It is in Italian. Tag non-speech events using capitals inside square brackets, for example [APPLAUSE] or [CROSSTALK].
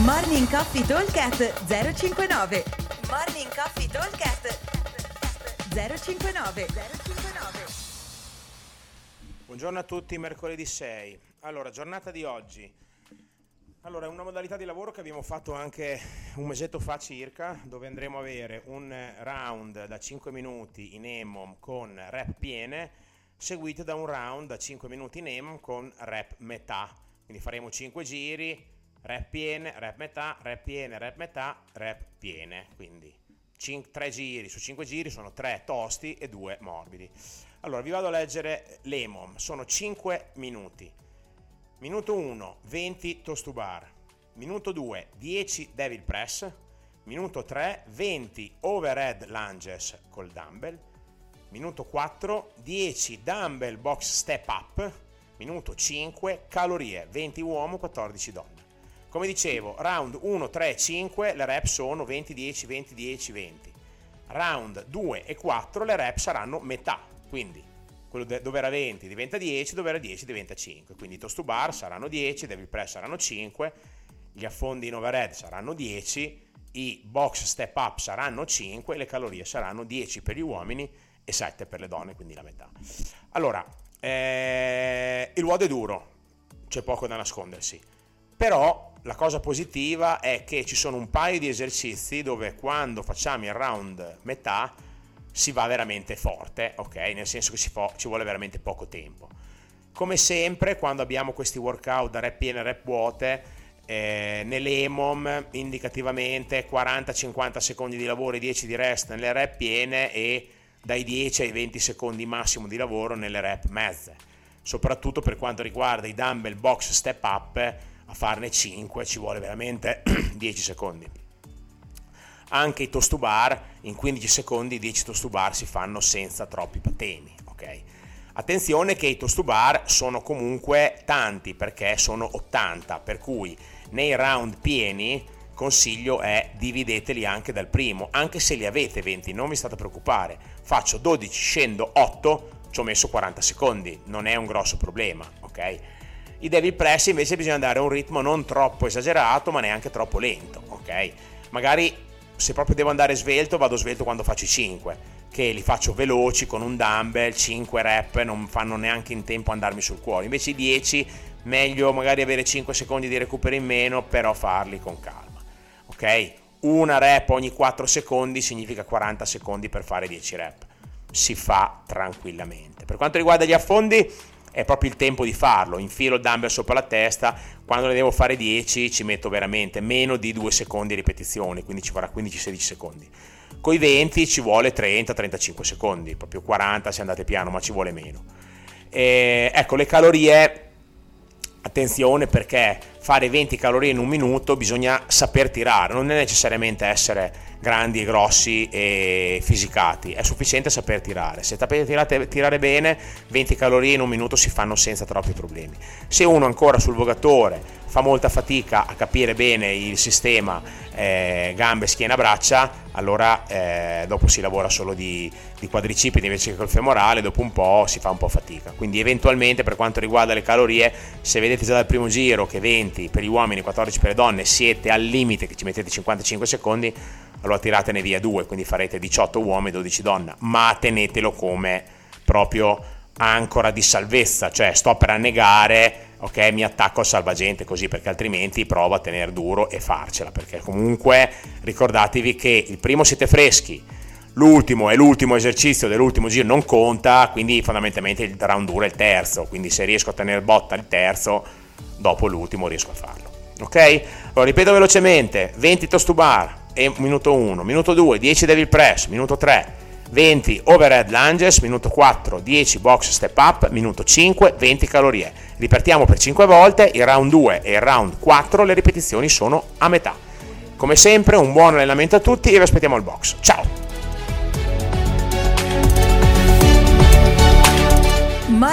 Morning Coffee Talkcast 059 Morning Coffee Talkcast 059 059 Buongiorno a tutti, mercoledì 6. Allora, giornata di oggi. Allora, è una modalità di lavoro che abbiamo fatto anche un mesetto fa circa, dove andremo a avere un round da 5 minuti in EMOM con rep piene, seguito da un round da 5 minuti in EMOM con rep metà. Quindi faremo 5 giri, rep piene, rep metà, rep piene, rep metà, rep piene. Quindi 3 giri su 5 giri sono 3 tosti e 2 morbidi. Allora vi vado a leggere l'EMOM, sono 5 minuti. Minuto 1, 20 toast to bar. Minuto 2, 10 devil press. Minuto 3, 20 overhead lunges col dumbbell. Minuto 4, 10 dumbbell box step up. Minuto 5, calorie, 20 uomo, 14 donne. Come dicevo, round 1, 3, 5, le rep sono 20, 10, 20, 10, 20. Round 2 e 4 le rep saranno metà, quindi quello dove era 20 diventa 10, dove era 10 diventa 5. Quindi i toast to bar saranno 10, devil press saranno 5, gli affondi in overhead saranno 10, i box step up saranno 5, le calorie saranno 10 per gli uomini e 7 per le donne, quindi la metà. Allora, eh, il WOD è duro, c'è poco da nascondersi, però la cosa positiva è che ci sono un paio di esercizi dove quando facciamo il round metà si va veramente forte, ok? Nel senso che fo- ci vuole veramente poco tempo. Come sempre, quando abbiamo questi workout da rep piene e rep vuote, eh, nell'EMOM indicativamente 40-50 secondi di lavoro e 10 di rest nelle rep piene e dai 10 ai 20 secondi massimo di lavoro nelle rep mezze. Soprattutto per quanto riguarda i dumbbell box step up, a farne 5 ci vuole veramente [CLEARS THROAT] 10 secondi. Anche i toast to bar in 15 secondi 10 toast to bar si fanno senza troppi patemi ok? Attenzione che i toast to bar sono comunque tanti perché sono 80 per cui nei round pieni consiglio è divideteli anche dal primo anche se li avete 20 non vi state a preoccupare. Faccio 12 scendo 8 ci ho messo 40 secondi non è un grosso problema ok i devil press invece bisogna dare un ritmo non troppo esagerato ma neanche troppo lento ok magari se proprio devo andare svelto, vado svelto quando faccio i 5, che li faccio veloci con un dumbbell, 5 rep, non fanno neanche in tempo andarmi sul cuore. Invece i 10, meglio magari avere 5 secondi di recupero in meno, però farli con calma. Ok? Una rep ogni 4 secondi significa 40 secondi per fare 10 rep. Si fa tranquillamente. Per quanto riguarda gli affondi, è proprio il tempo di farlo. Infilo il dumbbell sopra la testa, quando ne devo fare 10 ci metto veramente meno di 2 secondi di ripetizione, quindi ci vorrà 15-16 secondi. Con i 20 ci vuole 30-35 secondi, proprio 40 se andate piano, ma ci vuole meno. E, ecco, le calorie, attenzione perché fare 20 calorie in un minuto bisogna saper tirare, non è necessariamente essere grandi grossi e fisicati, è sufficiente saper tirare. Se sapete tirare, tirare bene, 20 calorie in un minuto si fanno senza troppi problemi. Se uno ancora sul vogatore fa molta fatica a capire bene il sistema eh, gambe, schiena, braccia, allora eh, dopo si lavora solo di, di quadricipiti invece che col femorale, dopo un po' si fa un po' fatica. Quindi eventualmente per quanto riguarda le calorie, se vedete già dal primo giro che 20 per gli uomini, 14 per le donne, siete al limite che ci mettete 55 secondi, allora tiratene via due, quindi farete 18 uomini e 12 donne, ma tenetelo come proprio ancora di salvezza, cioè sto per annegare ok, mi attacco al salvagente così perché altrimenti provo a tenere duro e farcela, perché comunque ricordatevi che il primo siete freschi, l'ultimo è l'ultimo esercizio dell'ultimo giro non conta, quindi fondamentalmente il round duro è il terzo, quindi se riesco a tenere botta il terzo, dopo l'ultimo riesco a farlo. Ok? Allora ripeto velocemente, 20 toast to bar, minuto 1, minuto 2, 10 devil press, minuto 3, 20 overhead lunges, minuto 4 10 box step up, minuto 5 20 calorie. Ripartiamo per 5 volte, il round 2 e il round 4 le ripetizioni sono a metà. Come sempre un buon allenamento a tutti e vi aspettiamo al box. Ciao!